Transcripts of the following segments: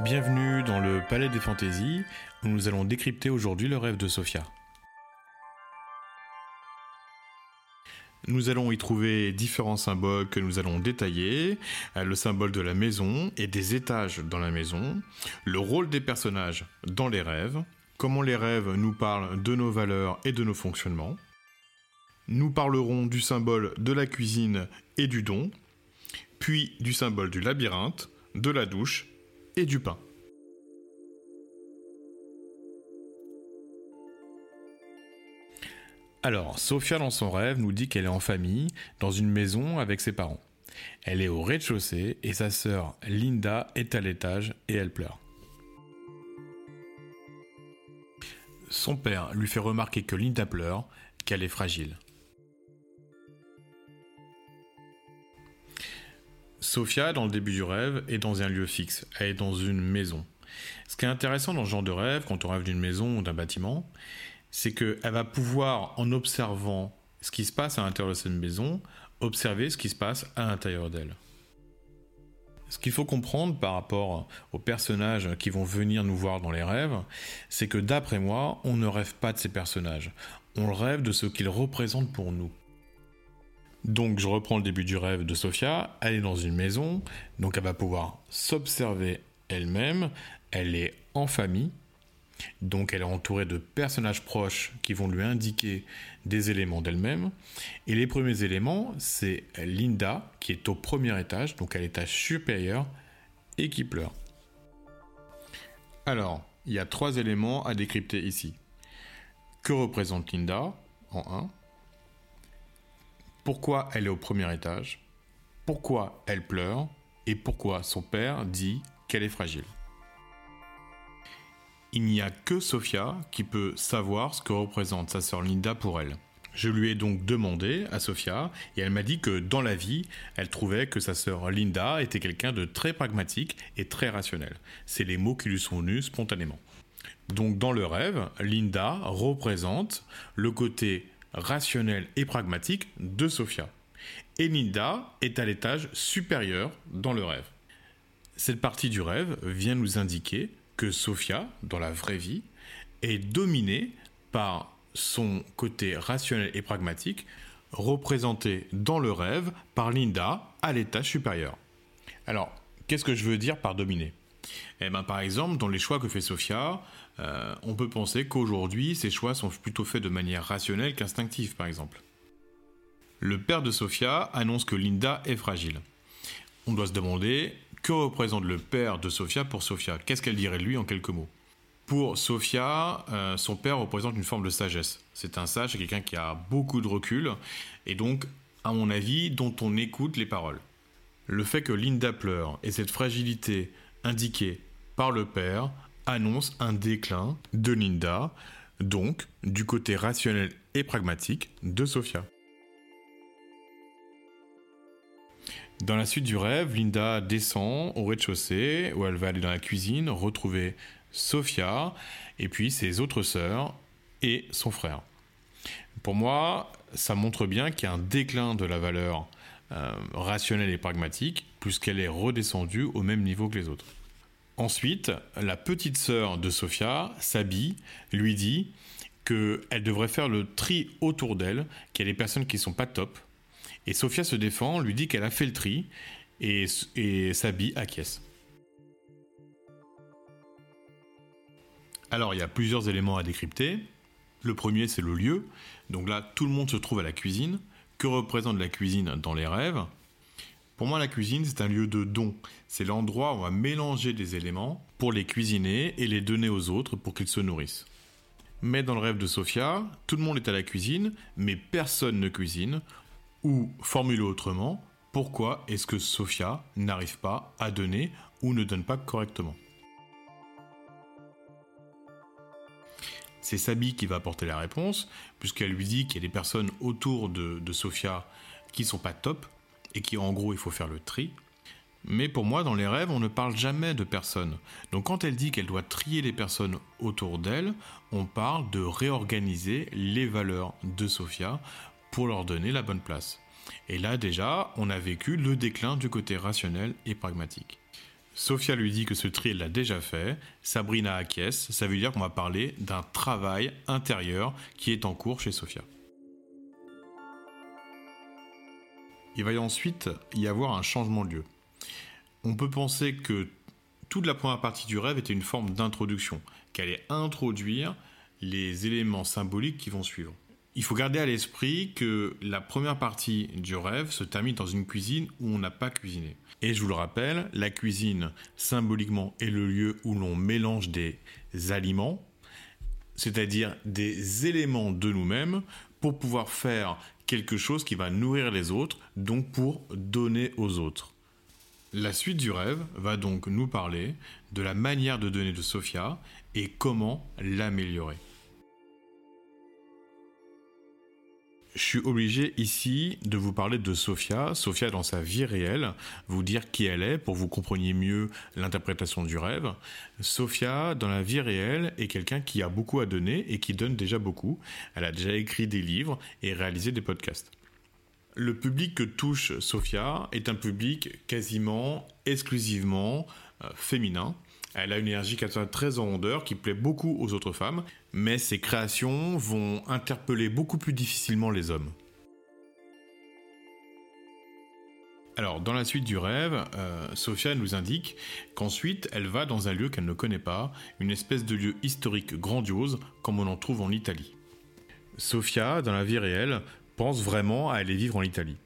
Bienvenue dans le Palais des Fantaisies, où nous allons décrypter aujourd'hui le rêve de Sophia. Nous allons y trouver différents symboles que nous allons détailler, euh, le symbole de la maison et des étages dans la maison, le rôle des personnages dans les rêves, comment les rêves nous parlent de nos valeurs et de nos fonctionnements. Nous parlerons du symbole de la cuisine et du don, puis du symbole du labyrinthe, de la douche et du pain. Alors, Sophia dans son rêve nous dit qu'elle est en famille, dans une maison avec ses parents. Elle est au rez-de-chaussée et sa sœur Linda est à l'étage et elle pleure. Son père lui fait remarquer que Linda pleure, qu'elle est fragile. Sophia, dans le début du rêve, est dans un lieu fixe. Elle est dans une maison. Ce qui est intéressant dans ce genre de rêve, quand on rêve d'une maison ou d'un bâtiment, c'est qu'elle va pouvoir, en observant ce qui se passe à l'intérieur de cette maison, observer ce qui se passe à l'intérieur d'elle. Ce qu'il faut comprendre par rapport aux personnages qui vont venir nous voir dans les rêves, c'est que d'après moi, on ne rêve pas de ces personnages, on rêve de ce qu'ils représentent pour nous. Donc je reprends le début du rêve de Sophia, elle est dans une maison, donc elle va pouvoir s'observer elle-même, elle est en famille, donc elle est entourée de personnages proches qui vont lui indiquer des éléments d'elle-même. Et les premiers éléments, c'est Linda qui est au premier étage, donc à l'étage supérieur, et qui pleure. Alors, il y a trois éléments à décrypter ici. Que représente Linda en 1 pourquoi elle est au premier étage, pourquoi elle pleure? Et pourquoi son père dit qu'elle est fragile? Il n'y a que Sophia qui peut savoir ce que représente sa sœur Linda pour elle. Je lui ai donc demandé à Sophia et elle m'a dit que dans la vie, elle trouvait que sa sœur Linda était quelqu'un de très pragmatique et très rationnel. C'est les mots qui lui sont venus spontanément. Donc dans le rêve, Linda représente le côté rationnel et pragmatique de Sophia. Et Linda est à l'étage supérieur dans le rêve. Cette partie du rêve vient nous indiquer que Sophia, dans la vraie vie, est dominée par son côté rationnel et pragmatique, représenté dans le rêve par Linda à l'étage supérieur. Alors, qu'est-ce que je veux dire par dominer eh ben, par exemple, dans les choix que fait Sophia, euh, on peut penser qu'aujourd'hui, ces choix sont plutôt faits de manière rationnelle qu'instinctive, par exemple. Le père de Sophia annonce que Linda est fragile. On doit se demander que représente le père de Sophia pour Sophia? Qu'est-ce qu'elle dirait de lui en quelques mots? Pour Sophia, euh, son père représente une forme de sagesse. C'est un sage, c'est quelqu'un qui a beaucoup de recul et donc, à mon avis, dont on écoute les paroles. Le fait que Linda pleure et cette fragilité indiquée par le père annonce un déclin de Linda, donc du côté rationnel et pragmatique de Sophia. Dans la suite du rêve, Linda descend au rez-de-chaussée où elle va aller dans la cuisine retrouver Sophia et puis ses autres sœurs et son frère. Pour moi, ça montre bien qu'il y a un déclin de la valeur euh, rationnelle et pragmatique puisqu'elle est redescendue au même niveau que les autres. Ensuite, la petite sœur de Sophia, Sabi, lui dit qu'elle devrait faire le tri autour d'elle, qu'il y a des personnes qui ne sont pas top. Et Sophia se défend, lui dit qu'elle a fait le tri, et, et Sabi acquiesce. Alors, il y a plusieurs éléments à décrypter. Le premier, c'est le lieu. Donc là, tout le monde se trouve à la cuisine. Que représente la cuisine dans les rêves? Pour moi, la cuisine, c'est un lieu de don. C'est l'endroit où on va mélanger des éléments pour les cuisiner et les donner aux autres pour qu'ils se nourrissent. Mais dans le rêve de Sophia, tout le monde est à la cuisine, mais personne ne cuisine. Ou, formulé autrement, pourquoi est-ce que Sophia n'arrive pas à donner ou ne donne pas correctement? C'est Sabi qui va apporter la réponse, puisqu'elle lui dit qu'il y a des personnes autour de, de Sophia qui sont pas top, et qui en gros il faut faire le tri. Mais pour moi, dans les rêves, on ne parle jamais de personnes. Donc quand elle dit qu'elle doit trier les personnes autour d'elle, on parle de réorganiser les valeurs de Sophia pour leur donner la bonne place. Et là déjà, on a vécu le déclin du côté rationnel et pragmatique. Sophia lui dit que ce tri, elle l'a déjà fait. Sabrina acquiesce. Ça veut dire qu'on va parler d'un travail intérieur qui est en cours chez Sophia. Il va ensuite y avoir un changement de lieu. On peut penser que toute la première partie du rêve était une forme d'introduction, qu'elle allait introduire les éléments symboliques qui vont suivre. Il faut garder à l'esprit que la première partie du rêve se termine dans une cuisine où on n'a pas cuisiné. Et je vous le rappelle, la cuisine, symboliquement, est le lieu où l'on mélange des aliments, c'est-à-dire des éléments de nous-mêmes, pour pouvoir faire quelque chose qui va nourrir les autres, donc pour donner aux autres. La suite du rêve va donc nous parler de la manière de donner de Sophia et comment l'améliorer. Je suis obligé ici de vous parler de Sophia, Sophia dans sa vie réelle, vous dire qui elle est pour que vous compreniez mieux l'interprétation du rêve. Sophia, dans la vie réelle, est quelqu'un qui a beaucoup à donner et qui donne déjà beaucoup. Elle a déjà écrit des livres et réalisé des podcasts. Le public que touche Sophia est un public quasiment exclusivement euh, féminin. Elle a une énergie très en rondeur qui plaît beaucoup aux autres femmes, mais ses créations vont interpeller beaucoup plus difficilement les hommes. Alors, dans la suite du rêve, euh, Sophia nous indique qu'ensuite, elle va dans un lieu qu'elle ne connaît pas, une espèce de lieu historique grandiose, comme on en trouve en Italie. Sophia, dans la vie réelle, pense vraiment à aller vivre en Italie.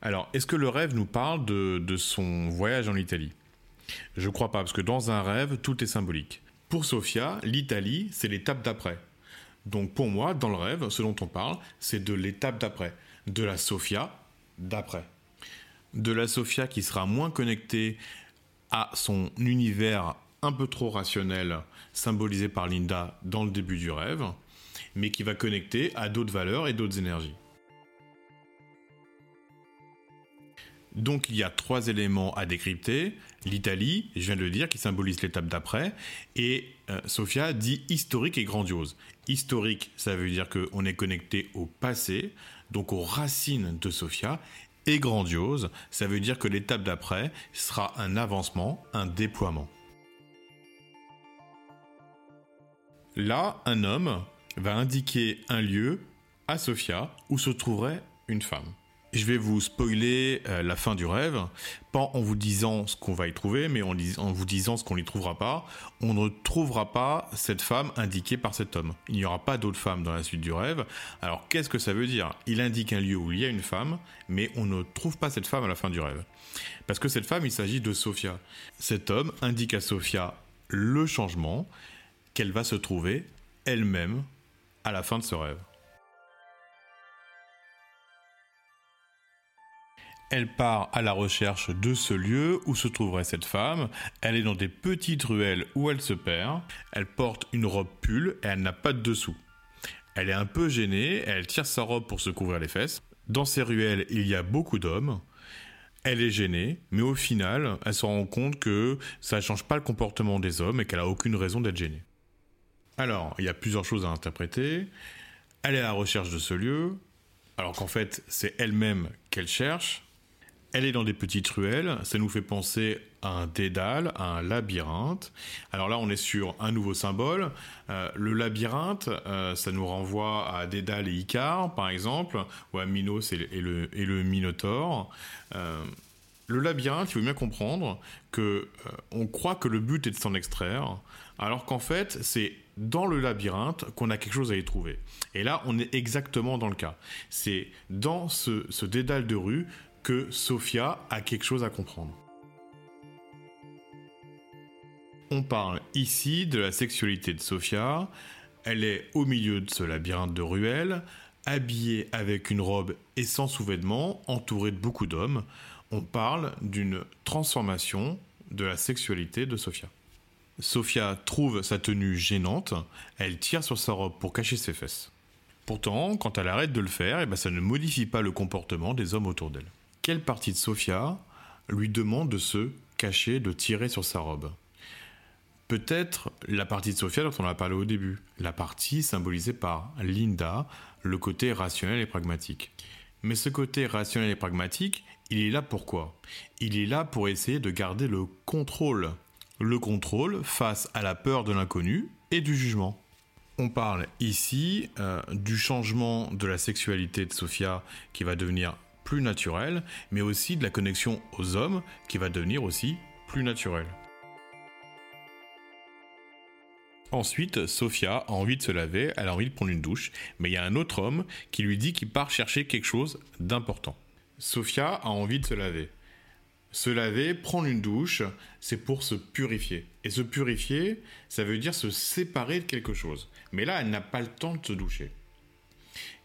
Alors, est-ce que le rêve nous parle de son voyage en Italie? Je crois pas, parce que dans un rêve, tout est symbolique. Pour Sophia, l'Italie, c'est l'étape d'après. Donc pour moi, dans le rêve, ce dont on parle, c'est de l'étape d'après, de la Sophia d'après. De la Sophia qui sera moins connectée à son univers un peu trop rationnel, symbolisé par Linda dans le début du rêve, mais qui va connecter à d'autres valeurs et d'autres énergies. Donc il y a trois éléments à décrypter. L'Italie, je viens de le dire, qui symbolise l'étape d'après. Et euh, Sophia dit historique et grandiose. Historique, ça veut dire qu'on est connecté au passé, donc aux racines de Sophia. Et grandiose, ça veut dire que l'étape d'après sera un avancement, un déploiement. Là, un homme va indiquer un lieu à Sophia où se trouverait une femme. Je vais vous spoiler euh, la fin du rêve, pas en vous disant ce qu'on va y trouver, mais en, vous disant ce qu'on n'y trouvera pas. On ne trouvera pas cette femme indiquée par cet homme. Il n'y aura pas d'autre femme dans la suite du rêve. Alors qu'est-ce que ça veut dire? Il indique un lieu où il y a une femme, mais on ne trouve pas cette femme à la fin du rêve. Parce que cette femme, il s'agit de Sophia. Cet homme indique à Sophia le changement qu'elle va se trouver elle-même à la fin de ce rêve. Elle part à la recherche de ce lieu où se trouverait cette femme. Elle est dans des petites ruelles où elle se perd. Elle porte une robe pull et elle n'a pas de dessous. Elle est un peu gênée, elle tire sa robe pour se couvrir les fesses. Dans ces ruelles, il y a beaucoup d'hommes. Elle est gênée, mais au final, elle se rend compte que ça ne change pas le comportement des hommes et qu'elle a aucune raison d'être gênée. Alors, il y a plusieurs choses à interpréter. Elle est à la recherche de ce lieu, alors qu'en fait, c'est elle-même qu'elle cherche. Elle est dans des petites ruelles, ça nous fait penser à un dédale, à un labyrinthe. Alors là, on est sur un nouveau symbole. Euh, le labyrinthe, euh, ça nous renvoie à Dédale et Icare, par exemple, ou à Minos et le, et le, Minotaure. Euh, le labyrinthe, il faut bien comprendre que on croit que le but est de s'en extraire, alors qu'en fait, c'est dans le labyrinthe qu'on a quelque chose à y trouver. Et là, on est exactement dans le cas. C'est dans ce, ce dédale de rue que Sophia a quelque chose à comprendre. On parle ici de la sexualité de Sophia. Elle est au milieu de ce labyrinthe de ruelles, habillée avec une robe et sans sous-vêtements, entourée de beaucoup d'hommes. On parle d'une transformation de la sexualité de Sophia. Sophia trouve sa tenue gênante, elle tire sur sa robe pour cacher ses fesses. Pourtant, quand elle arrête de le faire, eh ben, ça ne modifie pas le comportement des hommes autour d'elle quelle partie de Sophia lui demande de se cacher, de tirer sur sa robe? Peut-être la partie de Sophia dont on a parlé au début, la partie symbolisée par Linda, le côté rationnel et pragmatique. Mais ce côté rationnel et pragmatique, Il est là pourquoi? Il est là pour essayer de garder le contrôle. Le contrôle face à la peur de l'inconnu et du jugement. On parle ici euh, du changement de la sexualité de Sophia qui va devenir plus naturelle, mais aussi de la connexion aux hommes qui va devenir aussi plus naturelle. Ensuite, Sophia a envie de se laver, elle a envie de prendre une douche, mais il y a un autre homme qui lui dit qu'il part chercher quelque chose d'important. Sophia a envie de se laver. Se laver, prendre une douche, c'est pour se purifier. Et se purifier, ça veut dire se séparer de quelque chose. Mais là, elle n'a pas le temps de se doucher.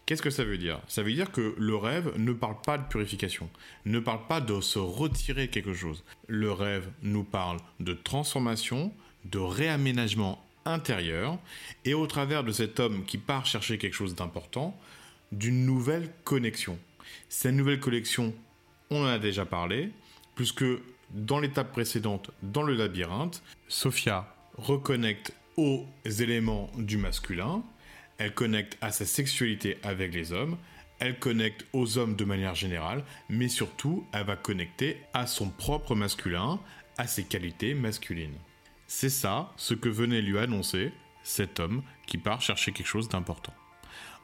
Qu'est-ce que ça veut dire? Ça veut dire que le rêve ne parle pas de purification, ne parle pas de se retirer quelque chose. Le rêve nous parle de transformation, de réaménagement intérieur, et au travers de cet homme qui part chercher quelque chose d'important, d'une nouvelle connexion. Cette nouvelle connexion, on en a déjà parlé, puisque dans l'étape précédente, dans le labyrinthe, Sophia reconnecte aux éléments du masculin, elle connecte à sa sexualité avec les hommes, elle connecte aux hommes de manière générale, mais surtout, elle va connecter à son propre masculin, à ses qualités masculines. C'est ça ce que venait lui annoncer cet homme qui part chercher quelque chose d'important.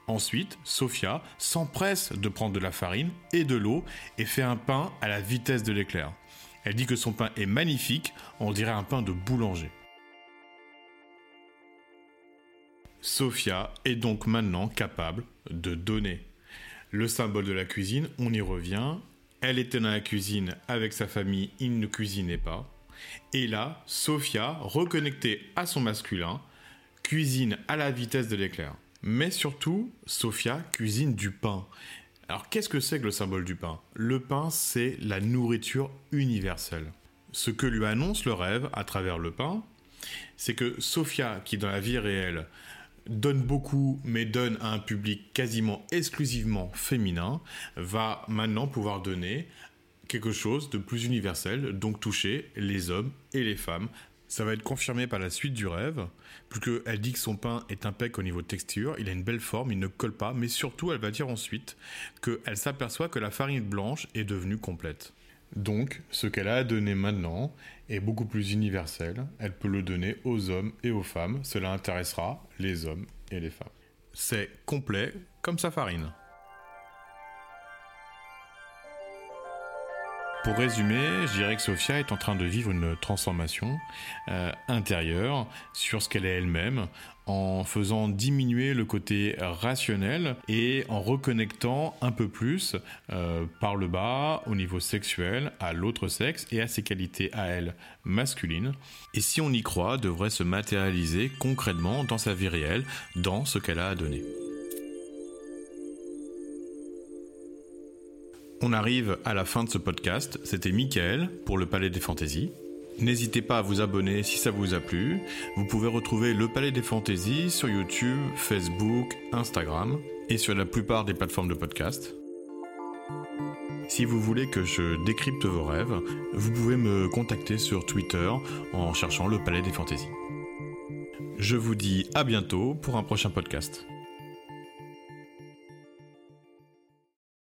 Ensuite, Sophia s'empresse de prendre de la farine et de l'eau et fait un pain à la vitesse de l'éclair. Elle dit que son pain est magnifique, on dirait un pain de boulanger. Sophia est donc maintenant capable de donner. Le symbole de la cuisine, on y revient. Elle était dans la cuisine avec sa famille, il ne cuisinait pas. Et là, Sophia, reconnectée à son masculin, cuisine à la vitesse de l'éclair. Mais surtout, Sophia cuisine du pain. Alors qu'est-ce que c'est que le symbole du pain? Le pain, c'est la nourriture universelle. Ce que lui annonce le rêve à travers le pain, c'est que Sophia, qui dans la vie réelle donne beaucoup, mais donne à un public quasiment exclusivement féminin, va maintenant pouvoir donner quelque chose de plus universel, donc toucher les hommes et les femmes ça va être confirmé par la suite du rêve, plus qu'elle dit que son pain est impec au niveau de texture, il a une belle forme, il ne colle pas, mais surtout elle va dire ensuite qu'elle s'aperçoit que la farine blanche est devenue complète. Donc, ce qu'elle a à donner maintenant est beaucoup plus universel, elle peut le donner aux hommes et aux femmes, cela intéressera les hommes et les femmes. C'est complet comme sa farine. Pour résumer, je dirais que Sophia est en train de vivre une transformation euh, intérieure sur ce qu'elle est elle-même, en faisant diminuer le côté rationnel et en reconnectant un peu plus euh, par le bas au niveau sexuel à l'autre sexe et à ses qualités à elle masculines. Et si on y croit, devrait se matérialiser concrètement dans sa vie réelle, dans ce qu'elle a à donner. On arrive à la fin de ce podcast. C'était Mickaël pour le Palais des Fantaisies. N'hésitez pas à vous abonner si ça vous a plu. Vous pouvez retrouver le Palais des Fantaisies sur YouTube, Facebook, Instagram et sur la plupart des plateformes de podcast. Si vous voulez que je décrypte vos rêves, vous pouvez me contacter sur Twitter en cherchant le Palais des Fantaisies. Je vous dis à bientôt pour un prochain podcast.